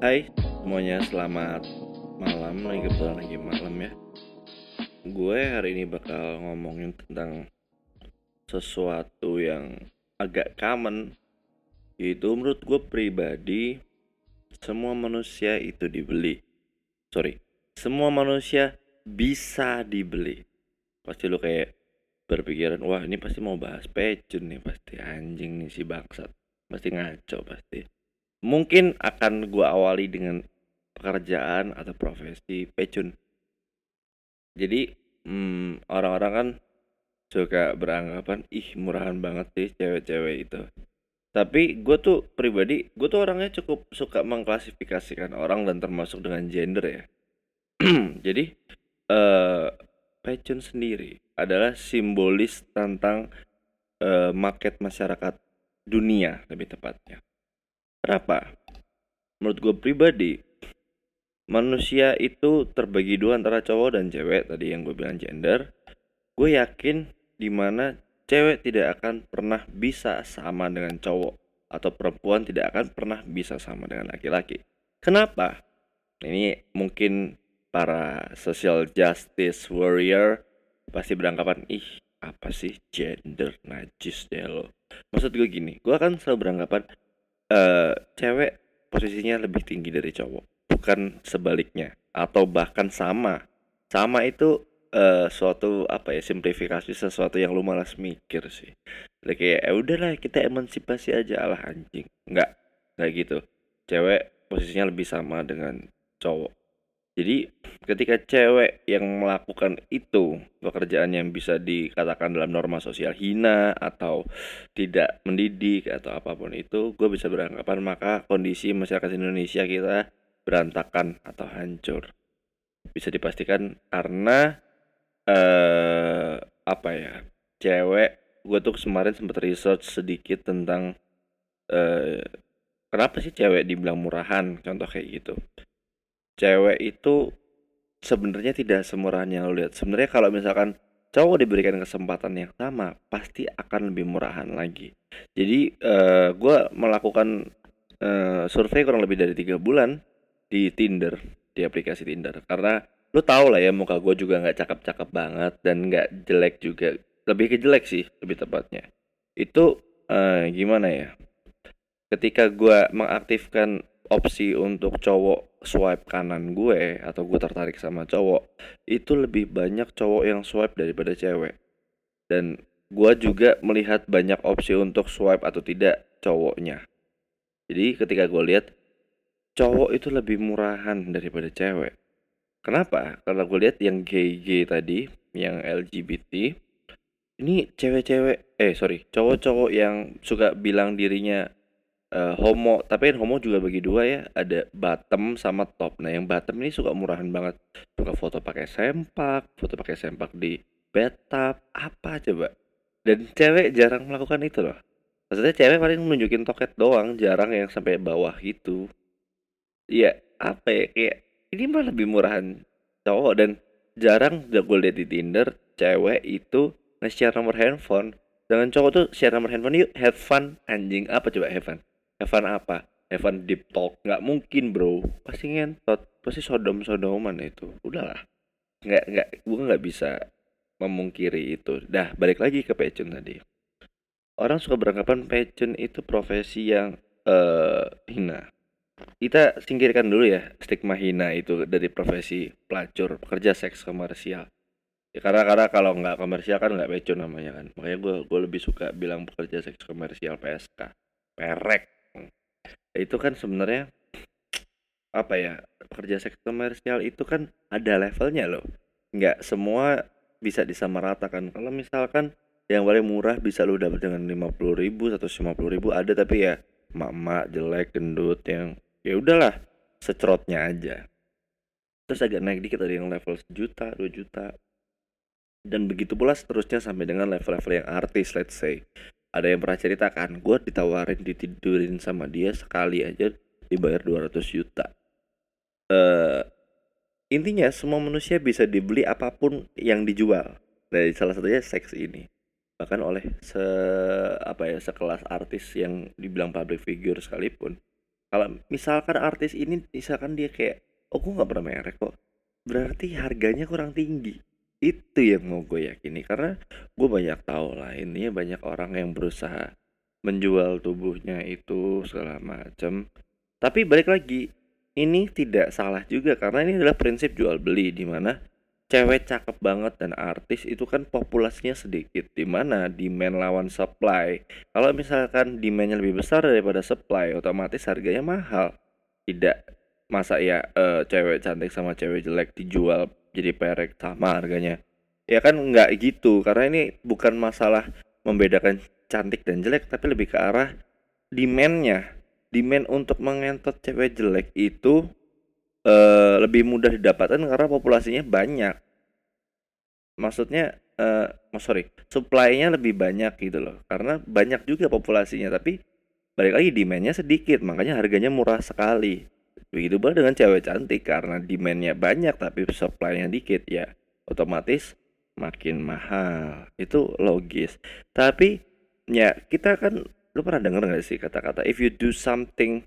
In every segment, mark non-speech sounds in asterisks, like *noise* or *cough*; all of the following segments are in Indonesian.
Hai semuanya, selamat malam, lagi kebetulan lagi malam ya. Gue hari ini bakal ngomongin tentang sesuatu yang agak common. Yaitu menurut gue pribadi, semua manusia itu dibeli. Sorry, semua manusia bisa dibeli. Pasti lo kayak berpikiran, wah ini pasti mau bahas pecun nih Pasti anjing nih si bangsat. Pasti ngaco pasti Mungkin akan gue awali dengan pekerjaan atau profesi pecun. Jadi hmm, orang-orang kan suka beranggapan ih murahan banget sih cewek-cewek itu. Tapi gue tuh pribadi, gue tuh orangnya cukup suka mengklasifikasikan orang dan termasuk dengan gender ya. *clears throat* Jadi eh pecun sendiri adalah simbolis tentang eh, market masyarakat dunia lebih tepatnya. Kenapa? Menurut gue pribadi, manusia itu terbagi dua antara cowok dan cewek tadi yang gue bilang gender. Gue yakin di mana cewek tidak akan pernah bisa sama dengan cowok atau perempuan tidak akan pernah bisa sama dengan laki-laki. Kenapa? Ini mungkin para social justice warrior pasti beranggapan ih apa sih gender najis deh lo. Maksud gue gini, gue akan selalu beranggapan eh cewek posisinya lebih tinggi dari cowok, bukan sebaliknya atau bahkan sama. Sama itu eh suatu apa ya simplifikasi sesuatu yang lu malas mikir sih. Kayak ya udahlah kita emansipasi aja alah anjing. Enggak, enggak gitu. Cewek posisinya lebih sama dengan cowok. Jadi ketika cewek yang melakukan itu pekerjaan yang bisa dikatakan dalam norma sosial hina atau tidak mendidik atau apa pun itu, gue bisa beranggapan maka kondisi masyarakat Indonesia kita berantakan atau hancur. Bisa dipastikan karena eh apa ya cewek gue tuh kemarin sempat research sedikit tentang eh kenapa sih cewek dibilang murahan contoh kayak gitu cewek itu sebenarnya tidak semurahan yang lo lihat. Sebenarnya kalau misalkan cowok diberikan kesempatan yang sama, pasti akan lebih murahan lagi. Jadi uh, gue melakukan uh, survei kurang lebih dari tiga bulan di Tinder, di aplikasi Tinder. Karena lo tau lah ya muka gue juga nggak cakep-cakep banget dan nggak jelek juga. Lebih ke jelek sih, lebih tepatnya. Itu uh, gimana ya? Ketika gue mengaktifkan opsi untuk cowok swipe kanan gue atau gue tertarik sama cowok itu lebih banyak cowok yang swipe daripada cewek. Dan gue juga melihat banyak opsi untuk swipe atau tidak cowoknya. Jadi ketika gue lihat cowok itu lebih murahan daripada cewek. Kenapa? Karena gue lihat yang gay-gay tadi yang LGBT ini cewek-cewek eh sorry cowok-cowok yang suka bilang dirinya uh, homo tapi kan homo juga bagi dua ya. Ada bottom sama top. Nah yang bottom ini suka murahan banget. Suka foto pakai sempak foto pakai sempak di bathtub apa coba dan cewek jarang melakukan itu loh. Maksudnya cewek paling nunjukin toket doang jarang yang sampai bawah gitu. Iya apa ya kayak ini mah lebih murahan cowok. Dan jarang gue lihat di Tinder cewek itu nge-share nomor handphone. Dengan cowok tuh share nomor handphone yuk have fun anjing. Apa coba have fun Evan apa? Evan deep talk. Nggak mungkin bro. Pasti ngentot. Pasti sodom sodoman itu. Udahlah. Nggak nggak. Gue nggak bisa memungkiri itu. Dah balik lagi ke pecun tadi. Orang suka beranggapan pecun itu profesi yang uh, hina. Kita singkirkan dulu ya stigma hina itu dari profesi pelacur pekerja seks komersial. Ya karena karena kalau nggak komersial kan nggak pecun namanya kan. Makanya gue gue lebih suka bilang pekerja seks komersial PSK perek itu kan sebenarnya apa ya pekerja seks komersial itu kan ada levelnya loh. Nggak semua bisa disamaratakan. Kalau misalkan yang paling murah bisa lo dapat dengan lima puluh ribu atau lima puluh ribu ada tapi ya mak-mak jelek gendut yang ya udahlah secrotnya aja. Terus agak naik dikit ada yang level sejuta dua juta. Dan begitu pula seterusnya sampai dengan level-level yang artis let's say ada yang pernah cerita kan gue ditawarin ditidurin sama dia sekali aja dibayar 200 juta. Uh, intinya semua manusia bisa dibeli apa pun yang dijual dari salah satunya seks ini. Bahkan oleh se apa ya sekelas artis yang dibilang public figure sekalipun. Kalau misalkan artis ini misalkan dia kayak oh gue nggak pernah merek kok. Berarti harganya kurang tinggi itu yang mau gue yakini karena gue banyak tahu lah ini banyak orang yang berusaha menjual tubuhnya itu segala macam tapi balik lagi ini tidak salah juga karena ini adalah prinsip jual beli di mana cewek cakep banget dan artis itu kan populasinya sedikit. Di mana demand lawan supply. Kalau misalkan demandnya lebih besar daripada supply otomatis harganya mahal. Tidak masa ya uh, cewek cantik sama cewek jelek dijual jadi perek sama harganya ya kan nggak gitu karena ini bukan masalah membedakan cantik dan jelek tapi lebih ke arah demandnya demand untuk mengentot cewek jelek itu uh, lebih mudah didapatkan karena populasinya banyak. Maksudnya, uh, oh sorry, supply-nya lebih banyak gitu loh. Karena banyak juga populasinya, tapi balik lagi demand-nya sedikit, makanya harganya murah sekali. Begitu pula dengan cewek cantik karena demand-nya banyak tapi supply-nya dikit ya otomatis makin mahal. Itu logis. Tapi ya kita kan lu pernah denger gak sih kata-kata if you do something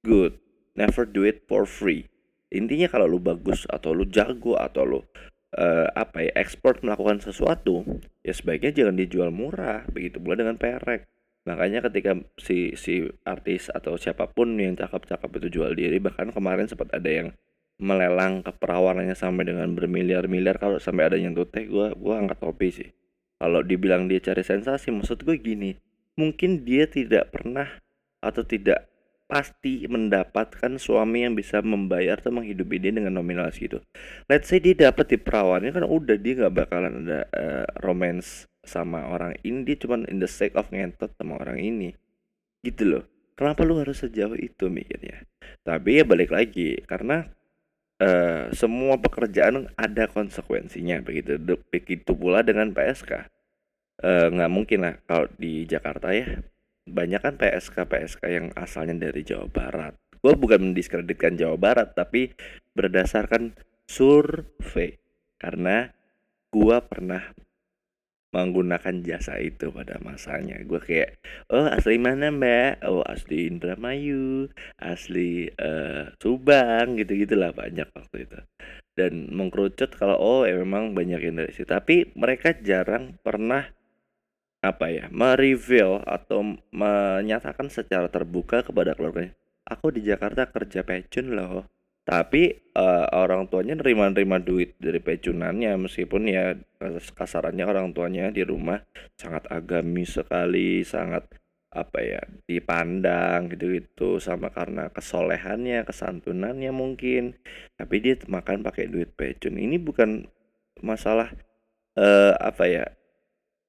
good never do it for free intinya kalau lu bagus atau lu jago atau lu uh, apa ya ekspor melakukan sesuatu ya sebaiknya jangan dijual murah begitu pula dengan perek makanya ketika si si artis atau siapa pun yang cakep-cakep itu jual diri bahkan kemarin sempat ada yang melelang keperawanannya sampai dengan bermiliar-miliar. Kalau sampai ada yang tuteh gue gue angkat topi sih. Kalau dibilang dia cari sensasi maksud gue gini. Mungkin dia tidak pernah atau tidak pasti mendapatkan suami yang bisa membayar atau menghidupi dia dengan nominal segitu. Let's say dia dapat di perawannya kan udah dia nggak bakalan ada uh, romance sama orang ini dia cuma in the sake of ngentot sama orang ini. Gitu loh. Kenapa lu harus sejauh itu mikirnya? Tapi ya balik lagi karena uh, semua pekerjaan ada konsekuensinya begitu. Begitu pula dengan PSK Eh, nggak uh, mungkin lah kalau di Jakarta ya banyak kan PSK PSK yang asalnya dari Jawa Barat. Gue bukan mendiskreditkan Jawa Barat tapi berdasarkan survei. Karena gue pernah menggunakan jasa itu pada masanya. Gue kayak oh asli mana mbak? Oh asli Indramayu asli uh, Subang gitu gitulah banyak waktu itu. Dan mengkerucut kalau oh ya memang banyak yang dari situ. Tapi mereka jarang pernah apa ya, mereveal atau menyatakan secara terbuka kepada keluarganya, "Aku di Jakarta kerja pecun loh." Tapi uh, orang tuanya nerima-nerima duit dari pecunannya meskipun ya kasarannya orang tuanya di rumah sangat agamis sekali, sangat apa ya, dipandang gitu-gitu sama karena kesolehannya, kesantunannya mungkin. Tapi dia makan pakai duit pecun. Ini bukan masalah uh, apa ya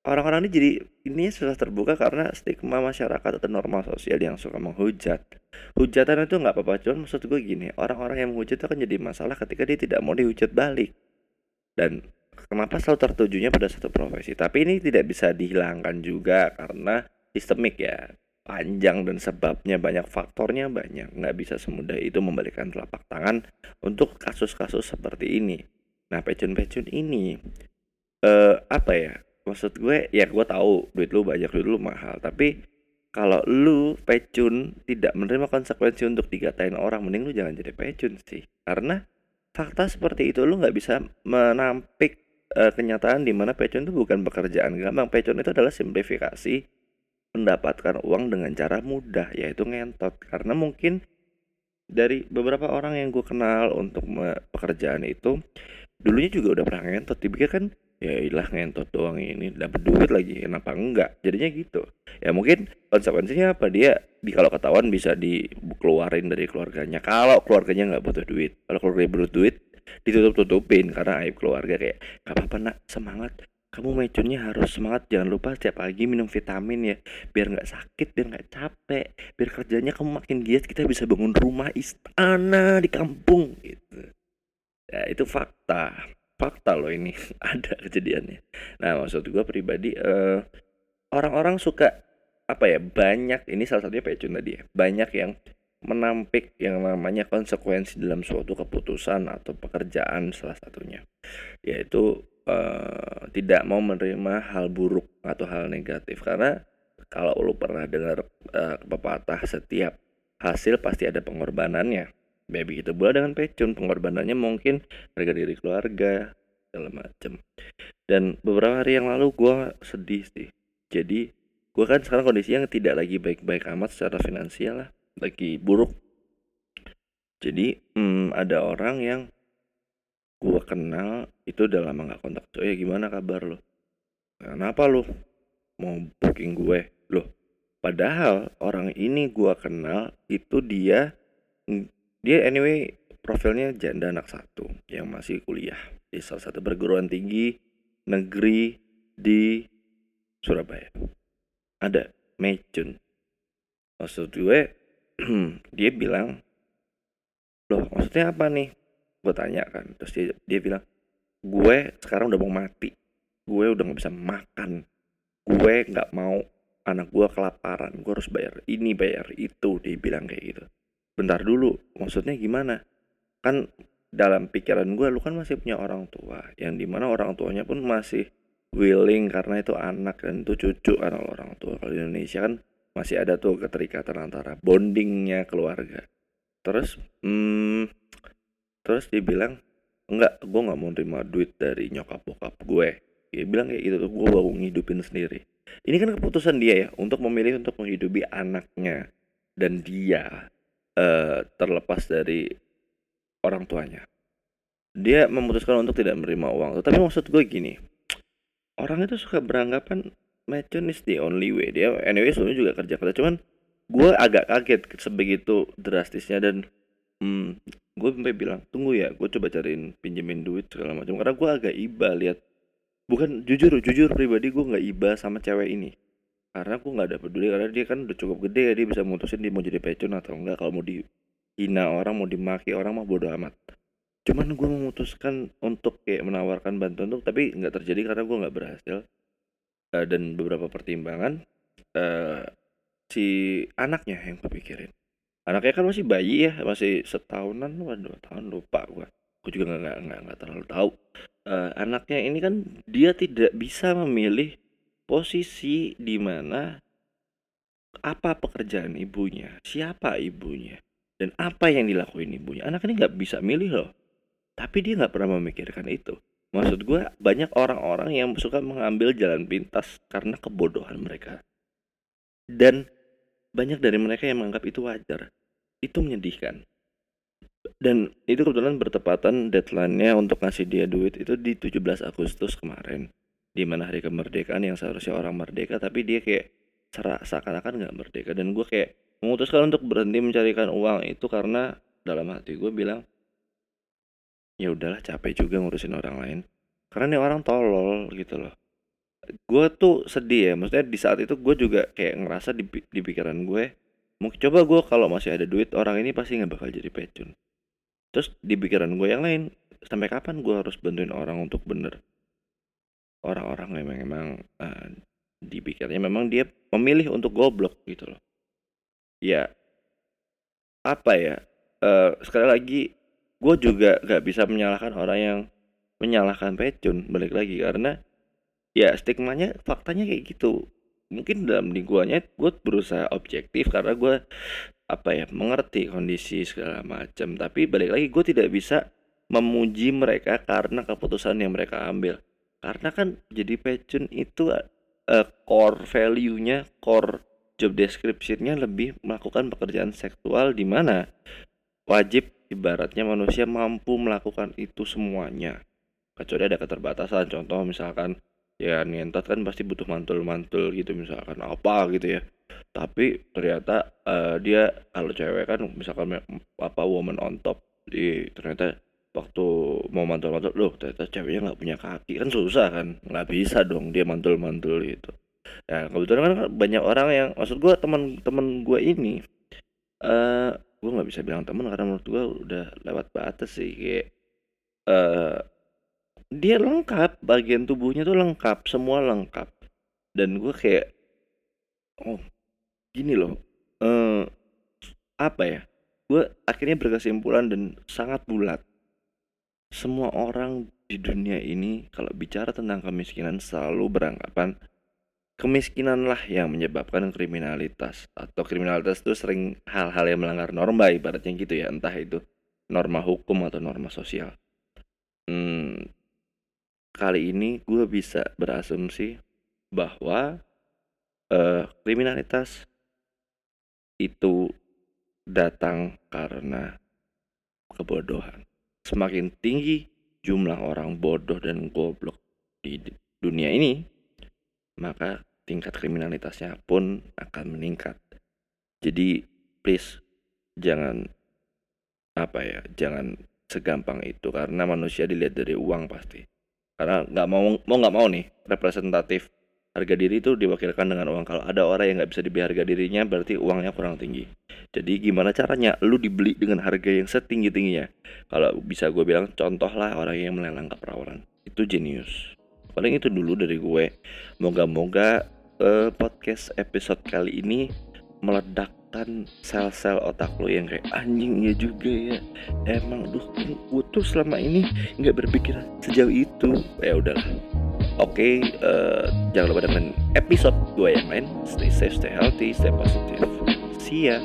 orang-orang ini jadi ini sudah terbuka karena stigma masyarakat atau norma sosial yang suka menghujat. Hujatan itu nggak apa-apa, cuman maksud gue gini, orang-orang yang menghujat itu akan jadi masalah ketika dia tidak mau dihujat balik. Dan kenapa selalu tertujunya pada satu profesi? Tapi ini tidak bisa dihilangkan juga karena sistemik ya panjang dan sebabnya banyak faktornya banyak nggak bisa semudah itu membalikan telapak tangan untuk kasus-kasus seperti ini nah pecun-pecun ini eh, apa ya maksud gue ya gue tahu duit lu banyak duit lu mahal. Tapi kalau lu pecun tidak menerima konsekuensi untuk dikatain orang mending lu jangan jadi pecun sih. Karena fakta seperti itu lu nggak bisa menampik uh, kenyataan di mana pecun itu bukan pekerjaan gampang. Pecun itu adalah simplifikasi mendapatkan uang dengan cara mudah yaitu ngentot. Karena mungkin dari beberapa orang yang gue kenal untuk pekerjaan itu dulunya juga udah pernah ngentot. Dipikir kan ya ilah ngentot doang ini. Dapat duit lagi kenapa enggak? Jadinya gitu. Ya mungkin konsekuensinya apa? Dia di kalau ketahuan bisa dikeluarin dari keluarganya. Kalau keluarganya nggak butuh duit. Kalau keluarganya butuh duit ditutup tutupin karena aib keluarga. Kayak gak apa-apa nak. Semangat. Kamu mecunnya harus semangat. Jangan lupa setiap pagi minum vitamin ya. Biar nggak sakit biar nggak capek. Biar kerjanya kamu makin giat. Kita bisa bangun rumah istana di kampung. Gitu. Ya itu fakta fakta loh ini. *laughs* Ada kejadiannya. Nah maksud gue pribadi eh, orang-orang suka apa ya banyak ini salah satunya pecun tadi ya banyak yang menampik yang namanya konsekuensi dalam suatu keputusan atau pekerjaan salah satunya. Yaitu uh, tidak mau menerima hal buruk atau hal negatif. Karena kalau lu pernah dengar uh, pepatah setiap hasil pasti ada pengorbanannya ya begitu pula dengan pecun pengorbanannya mungkin harga diri keluarga segala macem. Dan beberapa hari yang lalu gue sedih sih. Jadi gue kan sekarang kondisinya tidak lagi baik-baik amat secara finansial lah lagi buruk. Jadi hmm, ada orang yang gue kenal itu udah lama gak kontak. So ya gimana kabar lo kenapa lo mau booking gue. Loh padahal orang ini gue kenal itu dia dia anyway profilnya janda anak satu yang masih kuliah di salah satu perguruan tinggi negeri di Surabaya. Ada Mecun maksud gue *clears throat* dia bilang loh maksudnya apa nih? Gue tanya kan terus dia, dia bilang gue sekarang udah mau mati. Gue udah nggak bisa makan. Gue nggak mau anak gue kelaparan. Gue harus bayar ini bayar itu dia bilang kayak gitu bentar dulu maksudnya gimana? Kan dalam pikiran gue lu kan masih punya orang tua yang di mana orang tuanya pun masih willing karena itu anak dan itu cucu anak orang tua kalau di Indonesia kan masih ada tuh keterikatan antara bondingnya keluarga. Terus hmm, terus dia bilang enggak gue nggak mau terima duit dari nyokap bokap gue. Dia bilang kayak gitu gue mau ngidupin sendiri. Ini kan keputusan dia ya untuk memilih untuk menghidupi anaknya dan dia uh, terlepas dari orang tuanya. Dia memutuskan untuk tidak menerima uang. Tapi maksud gue gini orang itu suka beranggapan Mecon is the only way. Dia anyway sebelumnya juga kerja kerja cuman gue agak kaget sebegitu drastisnya dan hmm, gue sampai bilang tunggu ya gue coba cariin pinjemin duit segala macam. Karena gue agak iba lihat bukan jujur jujur pribadi gue nggak iba sama cewek ini karena gue nggak ada peduli karena dia kan udah cukup gede ya dia bisa mutusin dia mau jadi pecun atau enggak. Kalau mau dihina orang mau dimaki orang mah bodoh amat. Cuman gue memutuskan untuk kayak menawarkan bantuan tuh tapi nggak terjadi karena gue nggak berhasil. Uh, dan beberapa pertimbangan uh, si anaknya yang gue pikirin. Anaknya kan masih bayi ya masih setahunan dua tahun lupa gue gue juga nggak nggak nggak terlalu tahu. Uh, anaknya ini kan dia tidak bisa memilih posisi di mana apa pekerjaan ibunya siapa ibunya dan apa yang dilakuin ibunya anak ini nggak bisa milih loh tapi dia nggak pernah memikirkan itu maksud gue banyak orang-orang yang suka mengambil jalan pintas karena kebodohan mereka dan banyak dari mereka yang menganggap itu wajar. Itu menyedihkan. Dan itu kebetulan bertepatan deadline-nya untuk ngasih dia duit itu di 17 Agustus kemarin. Di mana hari kemerdekaan yang seharusnya orang merdeka tapi dia kayak seakan-akan nggak merdeka. Dan gue kayak memutuskan untuk berhenti mencarikan uang itu karena dalam hati gue bilang ya udahlah capek juga ngurusin orang lain. Karena nih orang tolol gitu loh. Gue tuh sedih ya maksudnya di saat itu gue juga kayak ngerasa di, di pikiran gue mungkin coba gue kalau masih ada duit orang ini pasti nggak bakal jadi pecun. Terus di pikiran gue yang lain sampai kapan gue harus bantuin orang untuk bener orang-orang yang memang uh, di pikirnya memang dia memilih untuk goblok gitu loh. Ya apa ya uh, sekali lagi gue juga gak bisa menyalahkan orang yang menyalahkan pecun balik lagi karena ya stigmanya faktanya kayak gitu. Mungkin dalam lingkungannya gue berusaha objektif karena gue apa ya mengerti kondisi segala macam. Tapi balik lagi gue tidak bisa memuji mereka karena keputusan yang mereka ambil karena kan jadi pecun itu uh, core value-nya core job description-nya lebih melakukan pekerjaan seksual di mana wajib ibaratnya manusia mampu melakukan itu semuanya. Kecuali ada keterbatasan contoh misalkan ya nientat kan pasti butuh mantul-mantul gitu misalkan apa gitu ya. Tapi ternyata uh, dia kalau cewek kan misalkan apa woman on top di ternyata waktu mau mantul-mantul loh ternyata ceweknya nggak punya kaki kan susah kan nggak bisa dong dia mantul-mantul gitu ya kebetulan kan banyak orang yang maksud gue teman-teman gue ini eh uh, gue nggak bisa bilang teman karena menurut gue udah lewat batas sih kayak uh, dia lengkap, bagian tubuhnya tuh lengkap, semua lengkap. Dan gue kayak, oh gini loh, uh, apa ya? Gue akhirnya berkesimpulan dan sangat bulat. Semua orang di dunia ini kalau bicara tentang kemiskinan selalu beranggapan kemiskinan lah yang menyebabkan kriminalitas. Atau kriminalitas itu sering hal-hal yang melanggar norma ibaratnya gitu ya. Entah itu norma hukum atau norma sosial. Hmm, kali ini gue bisa berasumsi bahwa uh, kriminalitas itu datang karena kebodohan semakin tinggi jumlah orang bodoh dan goblok di dunia ini maka tingkat kriminalitasnya pun akan meningkat. Jadi please jangan apa ya, jangan segampang itu karena manusia dilihat dari uang pasti. Karena nggak mau mau nggak mau nih representatif harga diri itu diwakilkan dengan uang. Kalau ada orang yang nggak bisa dibeli harga dirinya berarti uangnya kurang tinggi. Jadi gimana caranya lu dibeli dengan harga yang setinggi tingginya? Kalau bisa gue bilang contohlah orang yang melelang keperawanan itu jenius. Paling itu dulu dari gue. Moga-moga uh, podcast episode kali ini meledakkan sel-sel otak lo yang kayak anjing ya juga ya emang duh gue tuh selama ini nggak berpikir sejauh itu ya udahlah oke okay, uh, eh, jangan lupa dengerin episode gue yang lain. Stay safe stay healthy stay positive. See ya